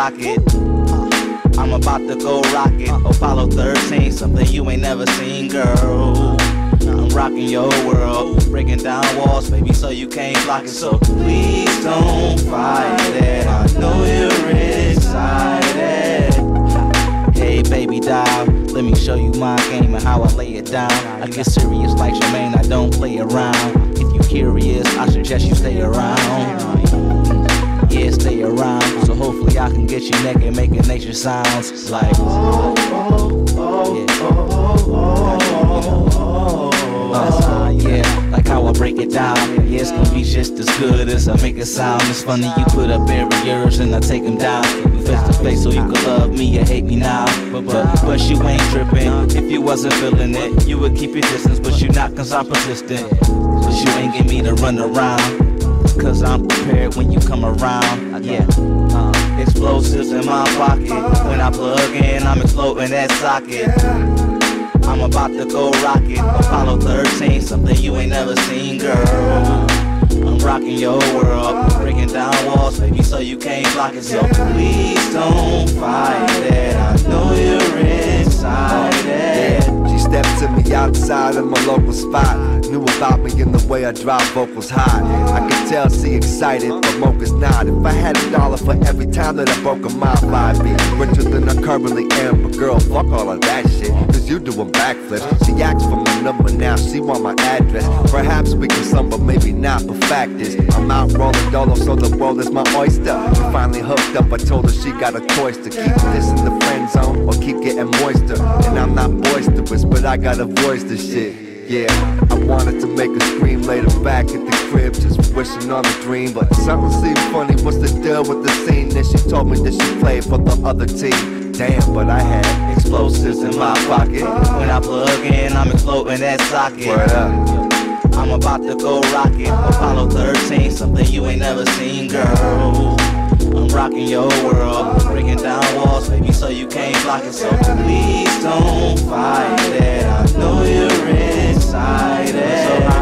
socket. Uh, I'm about to go rocket. Uh. Apollo 13, something you ain't never seen, girl. I'm rocking your world, breaking down walls, baby, so you can't block it. So funny you put up barriers and I take them down. We face to face so you can love me or hate me now. But, but, but you ain't tripping. If you wasn't feeling it, you would keep your distance, but you not cause I'm persistent. But you ain't get me to run around. Cause I'm prepared when you come around. Yeah. Uh, explosives in my pocket. When I plug in, I'm exploding that socket. I'm about to go rocket. Apollo 13, something you ain't never seen, girl. I'm rocking your world, breaking down walls, baby, so you can't block it. So please don't fight it. I know you're inside excited. She stepped to me outside of my local spot. Knew about me in the way I drive vocals high. I could tell she excited, but Moka's not. If I had a dollar for every time that I broke a mile, I'd be richer than I currently am. But girl, fuck all of that shit. Cause you doing backflips. She asked for my number now, she want my address. Perhaps we can some, but maybe not. But fact is, I'm out rolling dolo, so the world is my oyster. We finally hooked up, I told her she got a choice to keep this in the friend zone or keep getting moister. And I'm not boisterous, but I got a voice to shit. Yeah, I wanted to make her scream later back at the crib, just wishing on a dream. But something seemed funny, what's the deal with the scene? Then she told me that she played for the other team. Damn, but I had explosives in my pocket. When I plug in, I'm exploding that socket. Word up. I'm about to go rocket. Apollo 13, something you ain't never seen, girl. I'm rocking your world, breaking down walls, baby, so you can't block it. So please don't fight it. I know you're excited. So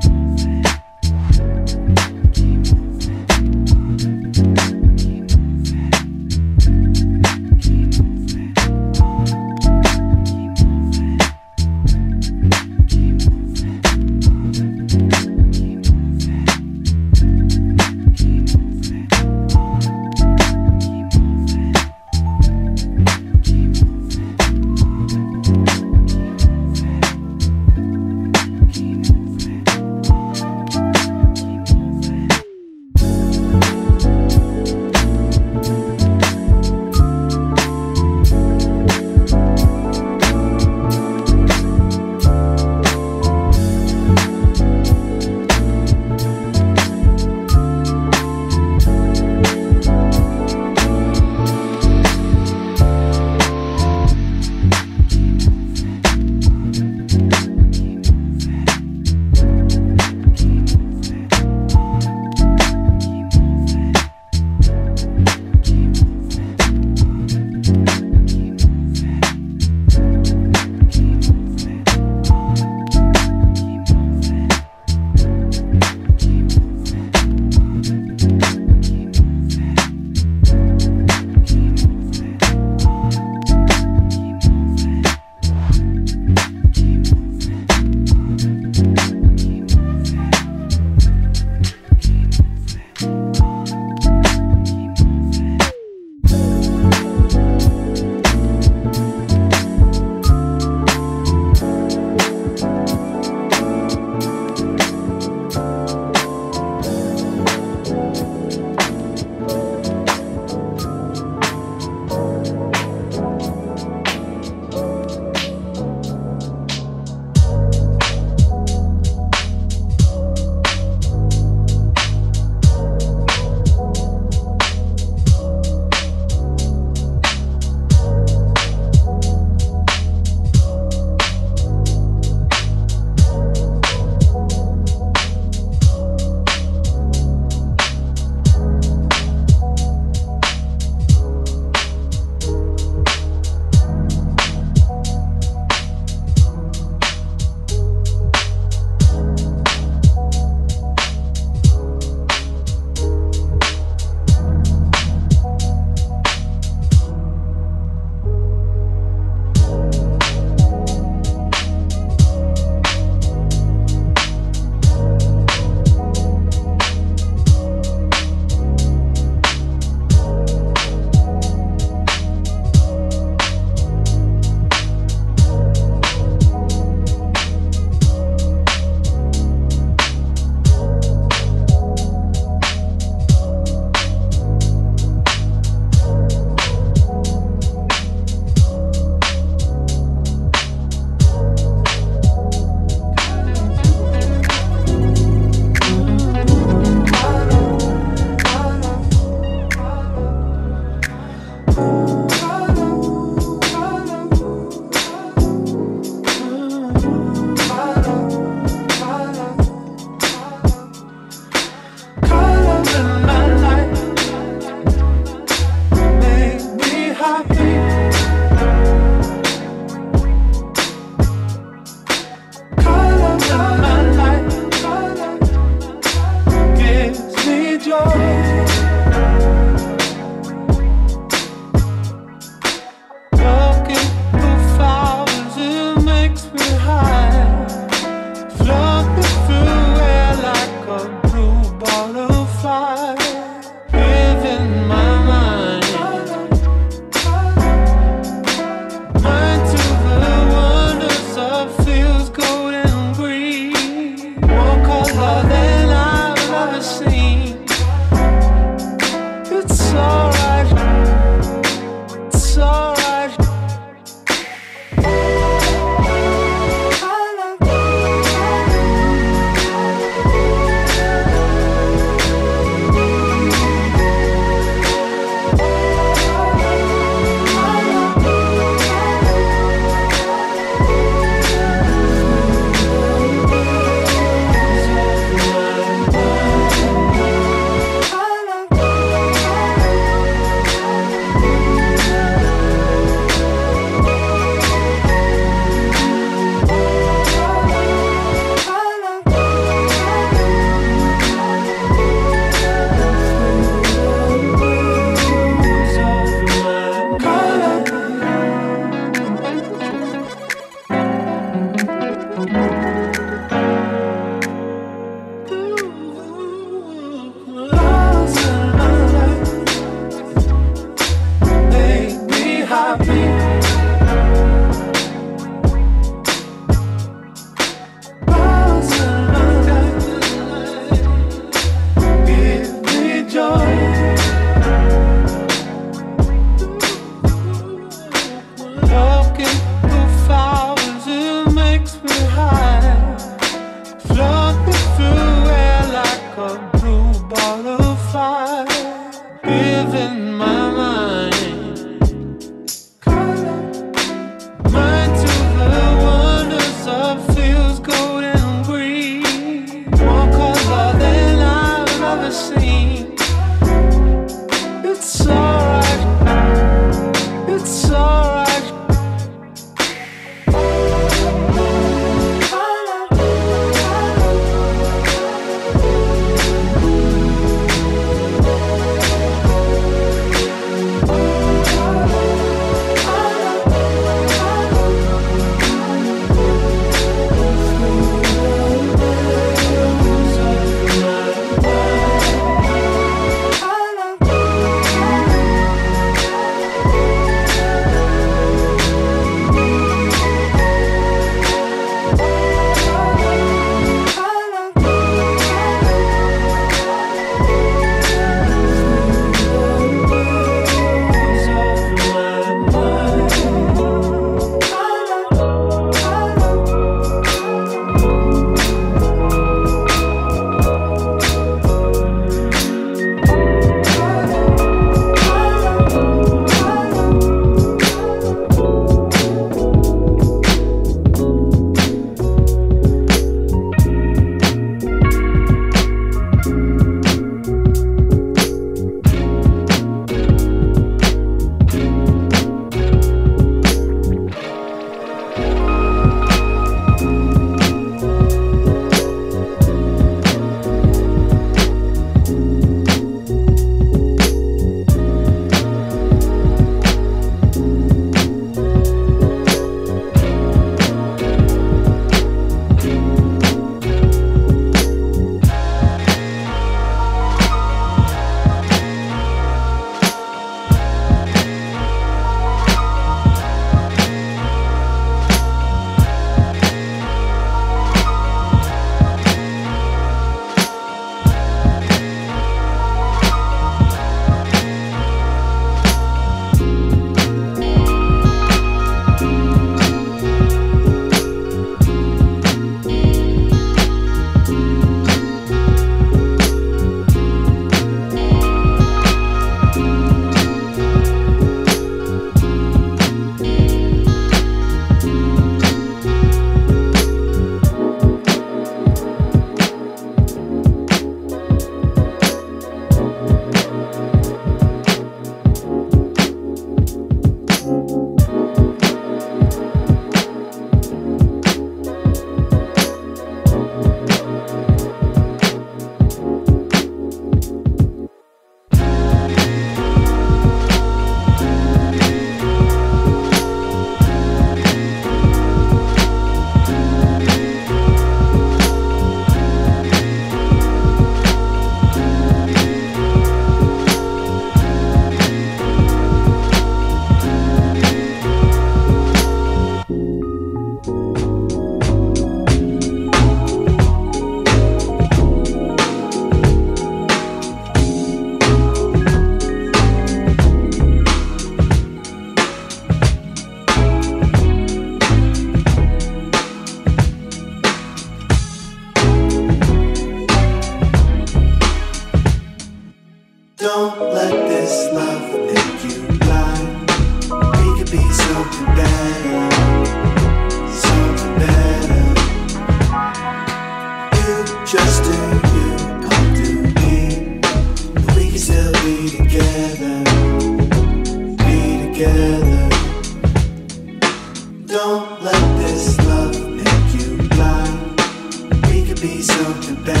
be so to bad.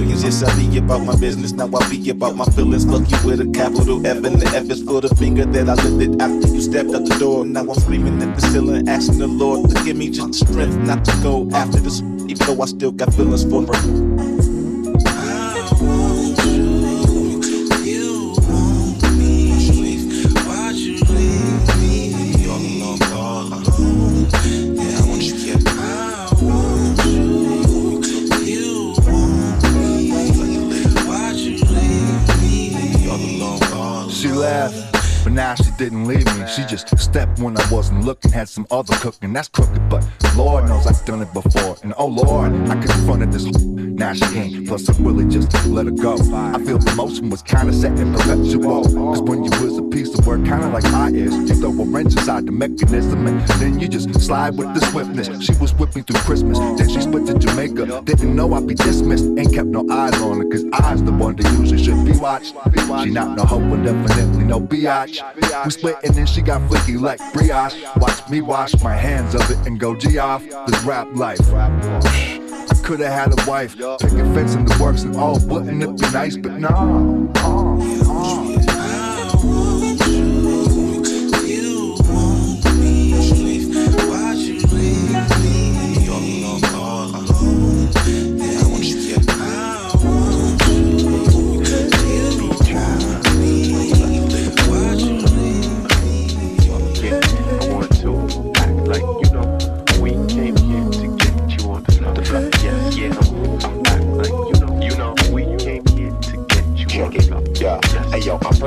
Billions. Yes, I be about my business, now I be about my feelings. Fuck you with a capital F and the F is for the finger that I lifted after you stepped out the door. Now I'm screaming at the ceiling, asking the Lord to give me just the strength not to go after this, even though I still got feelings for her. Didn't leave. She just stepped when I wasn't looking, had some other cooking. That's crooked, but Lord knows I've done it before. And oh Lord, I confronted this. Now she ain't. Plus, I really just let her go. I feel the motion was kinda set in perpetual. Cause when you was a piece of work, kinda like I is, you throw a wrench inside the mechanism and then you just slide with the swiftness. She was whipping through Christmas, then she split to Jamaica. Didn't know I'd be dismissed, ain't kept no eyes on her, cause I's the one that usually should be watched. She not no hope, but definitely no biatch. We split and then she got flicky like brioche. Watch me wash my hands of it and go G off this rap life. I could've had a wife, picking fence in the works and all, wouldn't it be nice? But no.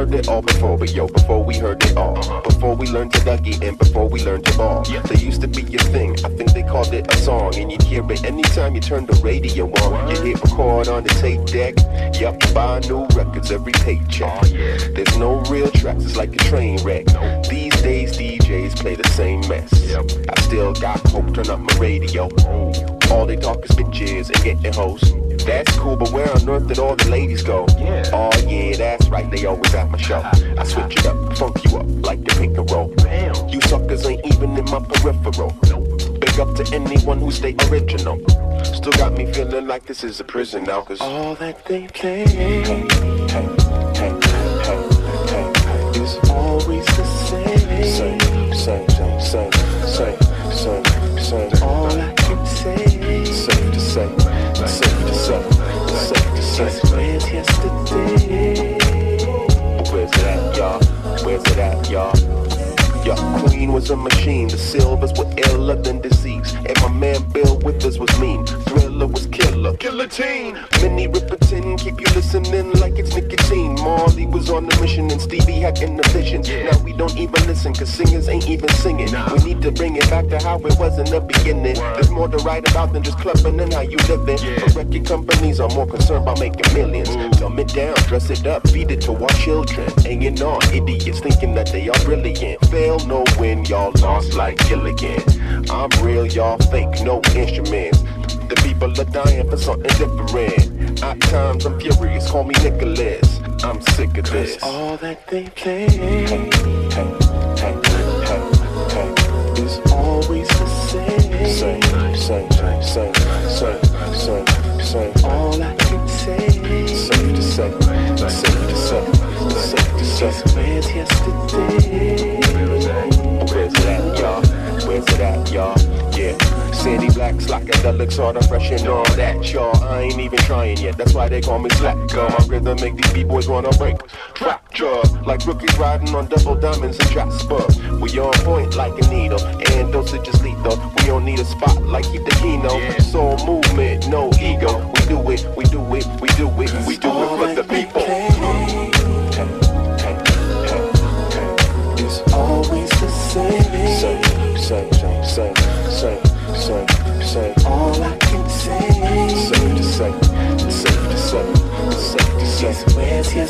Heard it all before, but yo, before we heard it all. Uh-huh. Before we learned to ducky and before we learned to ball. There used to be a thing, I think they called it a song. And you'd hear it anytime you turned the radio on. You hit record on the tape deck. Yup, buy new records every paycheck. Oh, There's no real tracks, it's like a train wreck. These days, DJs play the same mess. I still got hope, turn up my radio. Oh. All they talk is bitches and getting hoes. That's cool, but where on earth did all the ladies go? Yeah. Oh yeah, that's right, they always at my show. I switch it up, funk you up like the pink roll. Damn. You suckers ain't even in my peripheral. Big up to anyone who stay original. Still got me feeling like this is a prison now, cause all that they play. Hey, hey, hey, is always the same. Same, same, same, same, same, same, same. All I can say. Safe to say safe Where's yesterday? Where's it at, y'all? Where's it at, y'all? Your queen was a machine, the silvers were iller than disease. And my man Bill Withers was mean. Thriller was killer. Guillotine. Minnie Riperton, keep you listening like it's nicotine. Marley was on the mission and Stevie had in the vision. Yeah. Now we don't even listen, cause singers ain't even singing. Nah. We need to bring it back to how it was in the beginning. Word. There's more to write about than just clubbing and how you living. Yeah. But record companies are more concerned about making millions. Mm. Dumb it down, dress it up, feed it to our children. Hanging on, idiots thinking that they are brilliant. Fail, no win, y'all lost like Gilligan. I'm real, y'all fake, no instruments. The people are dying for something different. At times I'm furious, call me Nicholas. I'm sick of this. all that they play. Hey, hey, hey, hey, hey, is always the same. Same, same, same, same, same, same. All I can say. Safe to say, safe to say, safe to say. Where's yesterday? Where's it at, y'all? Where's it at, y'all? Yeah. Sandy Black, slackadelic, sorta fresh and all that, y'all. I ain't even trying yet, that's why they call me slack. Girl, my rhythm make these b-boys wanna break. Fracture, like rookies riding on double diamonds and Jasper. We on point like a needle, and dosage is lethal. We don't need a spot like Keith Aquino. Yeah. Soul movement, no ego. We do it, we do it, we do it, we do it for the people. Same, same, same, same say, say, say. All I can say. Safe to say, safe to say, safe to say. Where's joys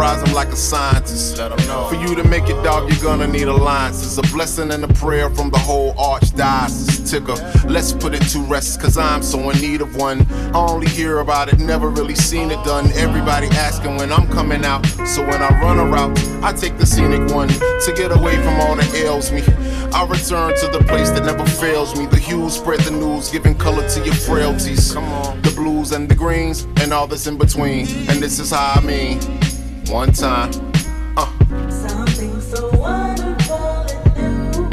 memorize them like a scientist. For you to make it, dog, you're gonna need alliances. A blessing and a prayer from the whole archdiocese. Ticker, let's put it to rest, cause I'm so in need of one. I only hear about it, never really seen it done. Everybody asking when I'm coming out. So when I run a route, I take the scenic one to get away from all that ails me. I return to the place that never fails me. The hues spread the news, giving color to your frailties. Come on. The blues and the greens, and all that's in between. And this is how I mean. One time. Uh. Something so wonderful and new.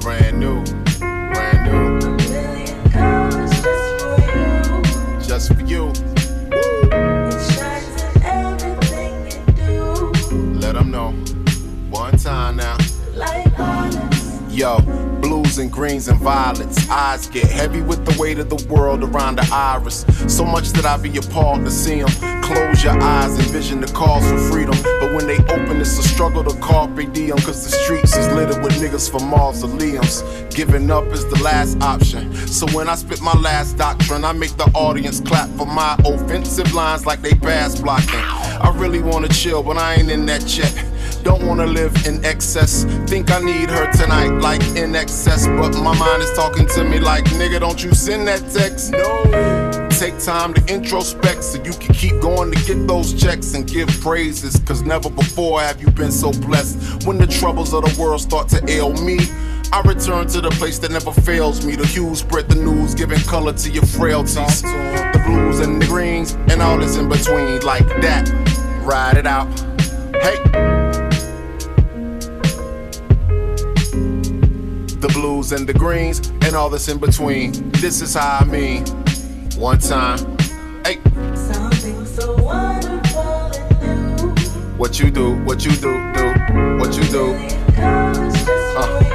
Brand new. Brand new. A million colors just for you. Just for you. It shines in everything you do. Let them know. One time now. Like Yo, blues and greens and violets. Eyes get heavy with the weight of the world around the iris. So much that I be appalled to see them. Close your eyes, envision the calls for freedom. But when they open, it's a struggle to carpe diem. Cause the streets is littered with niggas for mausoleums. Giving up is the last option. So when I spit my last doctrine, I make the audience clap for my offensive lines like they pass blocking. I really wanna chill, but I ain't in that check. Don't wanna live in excess. Think I need her tonight, like in excess. But my mind is talking to me like, nigga, don't you send that text. No. Take time to introspect so you can keep going to get those checks and give praises. Cause never before have you been so blessed. When the troubles of the world start to ail me, I return to the place that never fails me. The hues spread the news, giving color to your frailties. The blues and the greens, and all that's in between. Like that, ride it out. Hey. the blues and the greens, and all that's in between. This is how I mean. One time. Hey. Something so wonderful and new. What you do, what you do, do, what you do. Uh.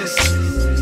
business.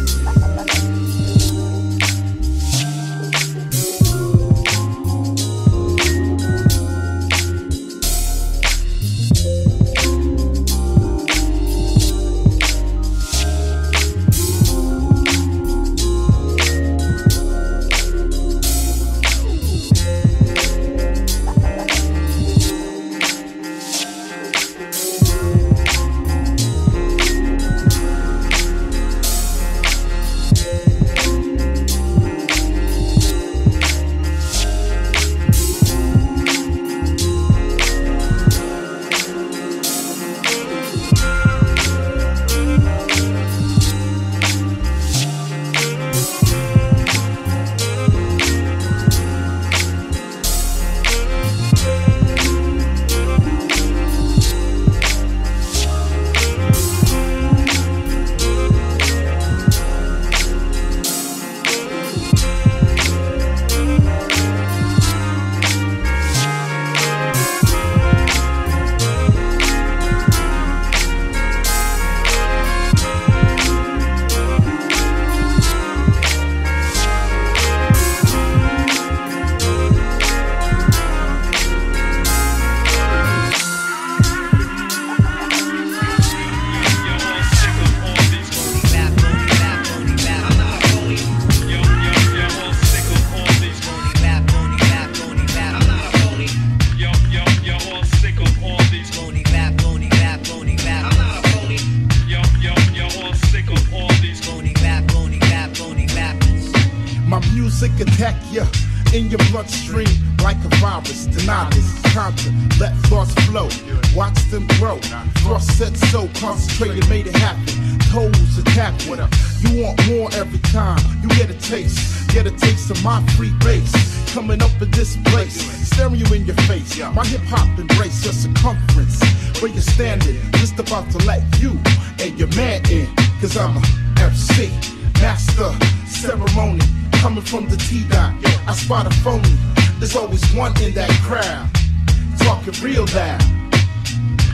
Bloodstream like a virus. Deny this, conquer, let thoughts flow. Watch them grow. Thrust said so, concentrated, made it happen. Toes attacking. You want more every time. You get a taste, get a taste of my free base. Coming up in this place, staring you in your face. My hip hop embrace your circumference. Where you're standing, just about to let you and your man in. Cause I'm a MC, master, ceremony. Coming from the T dot, I spot a phony. There's always one in that crowd. Talking real loud.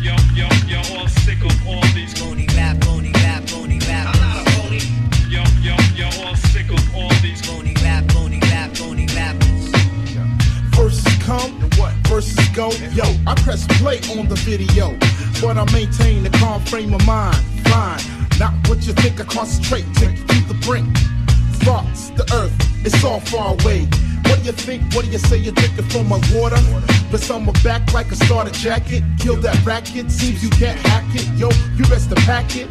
Yo, yo, yo, all sick of all these phony rap, phony rap, phony rap. I'm not a phony. Yo, yo, yo, all sick of all these phony rap, phony rap, phony rappers. Verses come, what? Verses go. Yo, I press play on the video, but I maintain a calm frame of mind. Fine, not what you think. I concentrate, take you to the brink. Thoughts, the earth, it's all far away. What do you think? What do you say? You're drinking from my water? But some back like a starter jacket. Kill that racket. Seems you can't hack it. Yo, you best to pack it.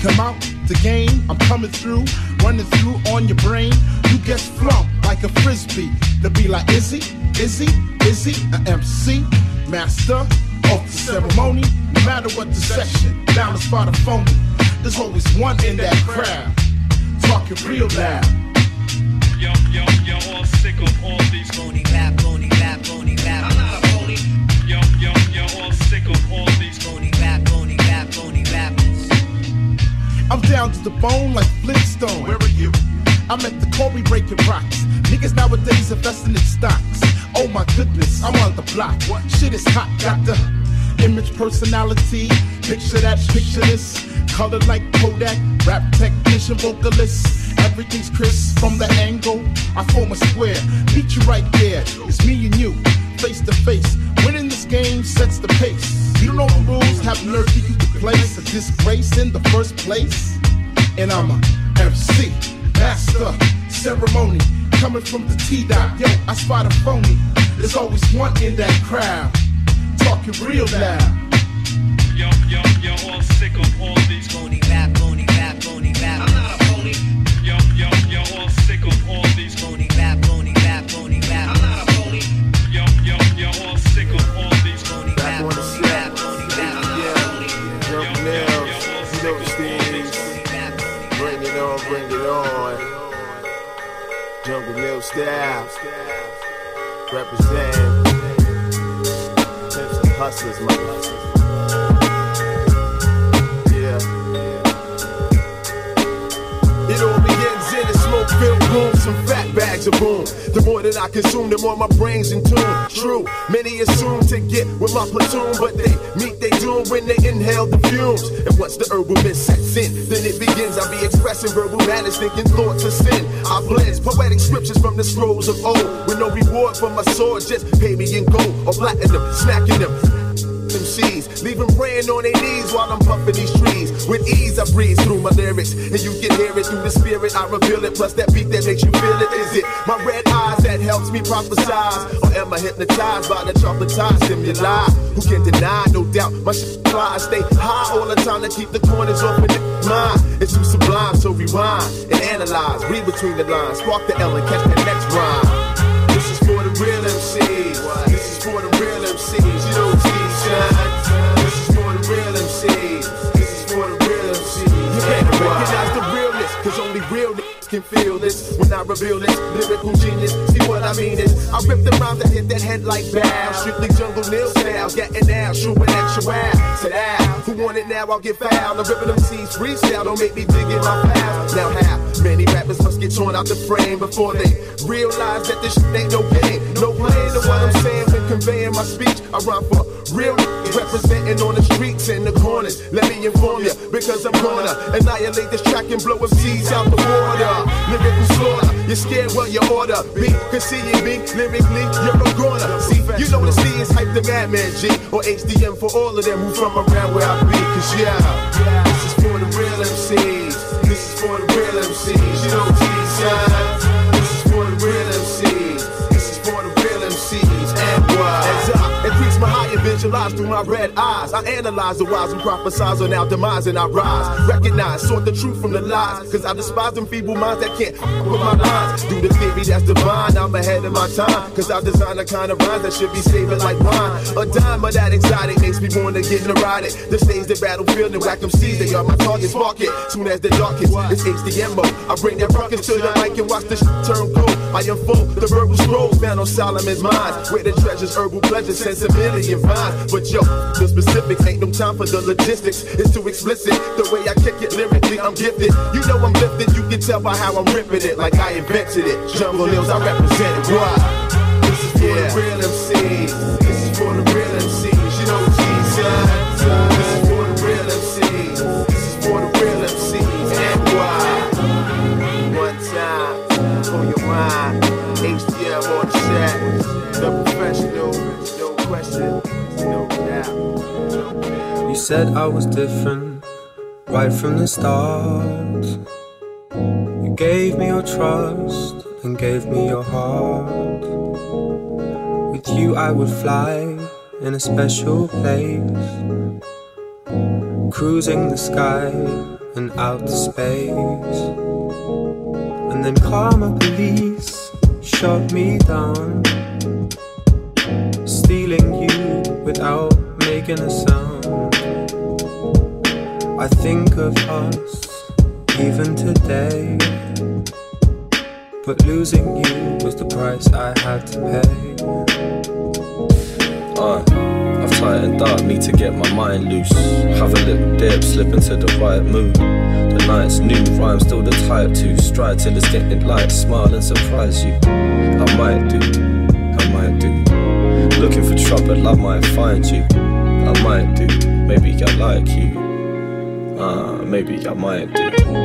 Come out the game. I'm coming through, running through on your brain. You get flumped like a frisbee. To be like, is he? Is he? Is he an MC? Master of the ceremony. No matter what the section, down to spot a phony. There's always one in that crowd. Talking real loud. Yo, yo, yo, all sick of all these phony rap, phony rap, phony rap. I'm not a phony. Yo, yo, yo, all sick of all these phony rap, phony rap, phony rappers. I'm down to the bone like Flintstone. Where are you? I'm at the Corey breaking rocks. Niggas nowadays investing in stocks. Oh my goodness, I'm on the block. What? Shit is hot, got the image personality. Picture that, picture this. Color like Kodak, rap technician, vocalist. Everything's crisp from the angle. I form a square. Meet you right there. It's me and you, face to face. Winning this game sets the pace. You don't know the rules, have nerve to the place. A disgrace in the first place. And I'm a MC, master, ceremony. Coming from the T dot, yo, I spot a phony. There's always one in that crowd. Talking real loud. Yo, yo, yo, all sick of all these phony rap, phony rap, phony rap. I'm not a phony. Yo, yo, yo, all sick of all these phony rap, phony rap, phony rap. I'm not a phony. Yo, yo, yo, all sick of all these phony rap, phony rap, phony rap. I'm not. Yo, Yo, Nails, yo, yo, all you know sick the of all these things. phony rap, phony rap. Bring it on, bring it on. Jungle Mill style. Represent. Hustlers. It all begins in a smoke filled room, some fat bags of boom. The more that I consume, the more my brain's in tune. True, many assume to get with my platoon, but they meet they doom when they inhale the fumes. And once the herbal mist sets in, then it begins. I be expressing verbal manners, thinking thoughts of sin. I blend poetic scriptures from the scrolls of old, with no reward for my sword, just pay me in gold or platinum, smacking them. MCs, leave them praying on their knees while I'm puffing these trees. With ease, I breeze through my lyrics, and you can hear it through the spirit. I reveal it, plus that beat that makes you feel it. Is it my red eyes that helps me prophesize, or am I hypnotized by the traumatized stimuli? Who can deny? No doubt, my shit fly. I stay high all the time to keep the corners open. in Mind, it's too sublime, so rewind and analyze. Read between the lines, spark the L and catch the next rhyme. This is for the real MCs. This is for the real MCs. Real can feel this. When I reveal this lyrical genius, see what I mean is I rip the rhymes that hit that head like bow. Strictly jungle nil style, getting out, shooting at your ass. Said Al, who want it now? I'll get foul. I'm ripping them C's freestyle, don't make me dig in my past. Now how many rappers must get torn out the frame before they realize that this shit ain't no game, no playing to what I'm saying when conveying my speech. I rhyme for real representing on the streets and the corners. Let me inform you, because I'm gonna annihilate this track and blow MCs out the water. Lyrical slaughter, you're scared, well, you order. B, cause seeing me lyrically, you're a goner. See, you know the C is hype the madman G, or HDM for all of them who from around where I be. Cause yeah, this is for the real MCs. This is for the real MCs. You know T-Shine. This is for the real MCs. This is for the real MCs. And what? Increase my higher visualize through my red eyes. I analyze the wise and prophesize on our demise and I rise. Recognize, sort the truth from the lies. Cause I despise them feeble minds that can't with my lines. Do the theory that's divine, I'm ahead of my time. Cause I design the kind of rhymes that should be saving like wine. A dime of that anxiety makes me wanna get neurotic. The stage, the battlefield, and whack them seeds, they are my targets. Spark it, soon as the darkest, it's HDMO. I bring that ruckus to the mic and watch the sh- turn cold. I unfold the verbal scrolls found on Solomon's mind. Where the treasures, herbal pleasures, sensibility and vines. But yo, the specifics ain't no time for the logistics. It's too explicit. The way I kick it lyrically, I'm gifted. You know I'm lifted, you can tell by how I'm ripping it, like I invented it. Jungle Hills, I represent it. Why? This is for the real MCs. Said I was different right from the start. You gave me your trust and gave me your heart. With you, I would fly in a special place, cruising the sky and out outer space. And then karma police shot me down, stealing you without making a sound. I think of us even today. But losing you was the price I had to pay. Uh, I've tightened up, need to get my mind loose. Have a little dip, slip into the right mood. The night's new rhyme, still the type to stride till it's getting light. Smile and surprise you. I might do, I might do. Looking for trouble, I might find you. I might do, maybe I like you. Uh, maybe I might do.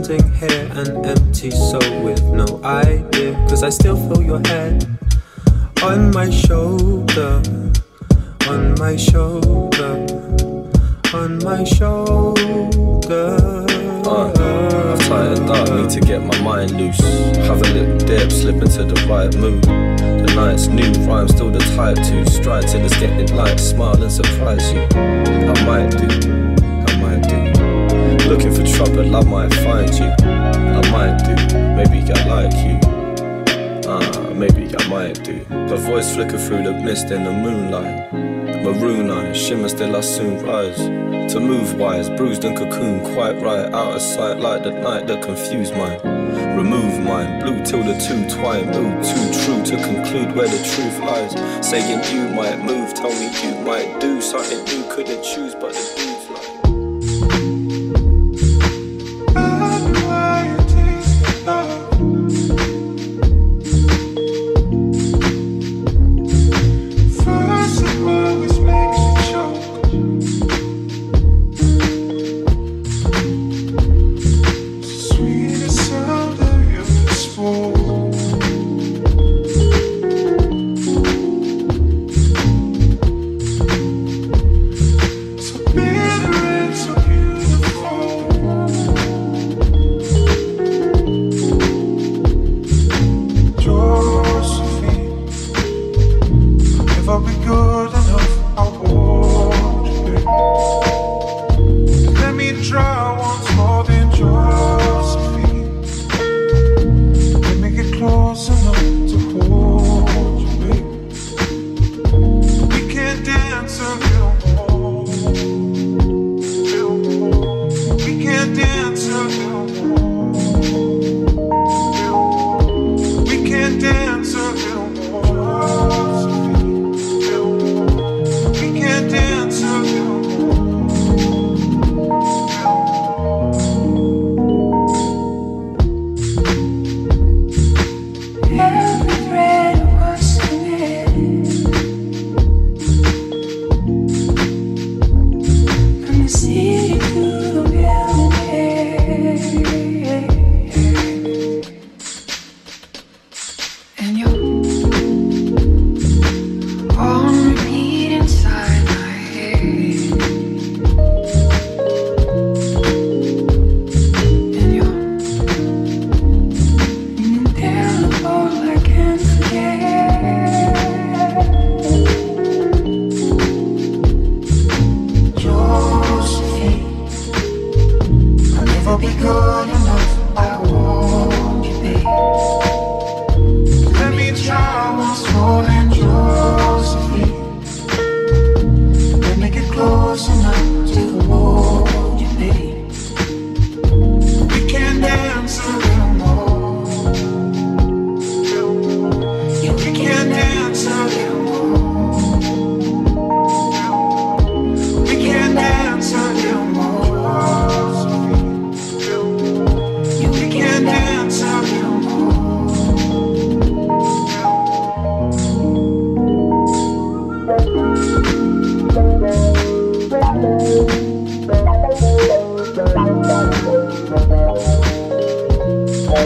Me standing here, an empty soul with no idea? Cause I still feel your head on my shoulder, on my shoulder, on my shoulder. Uh, I've tightened up, need to get my mind loose. Have a little dip, slip into the right mood. The night's new rhyme, still the type to stride till it's getting light. Smile and surprise you. I might do. Looking for trouble, I might find you. I might do, maybe I like you. Uh, maybe I might do. Her voice flicker through the mist in the moonlight. Maroon eyes, shimmer still I soon rise. To move wise, bruised and cocoon, quite right. Out of sight like the night that confused mine. Remove mine, blue till the two twine. Mood too true to conclude where the truth lies. Saying you might move, tell me you might do something you couldn't choose, but the dude's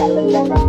Josephine,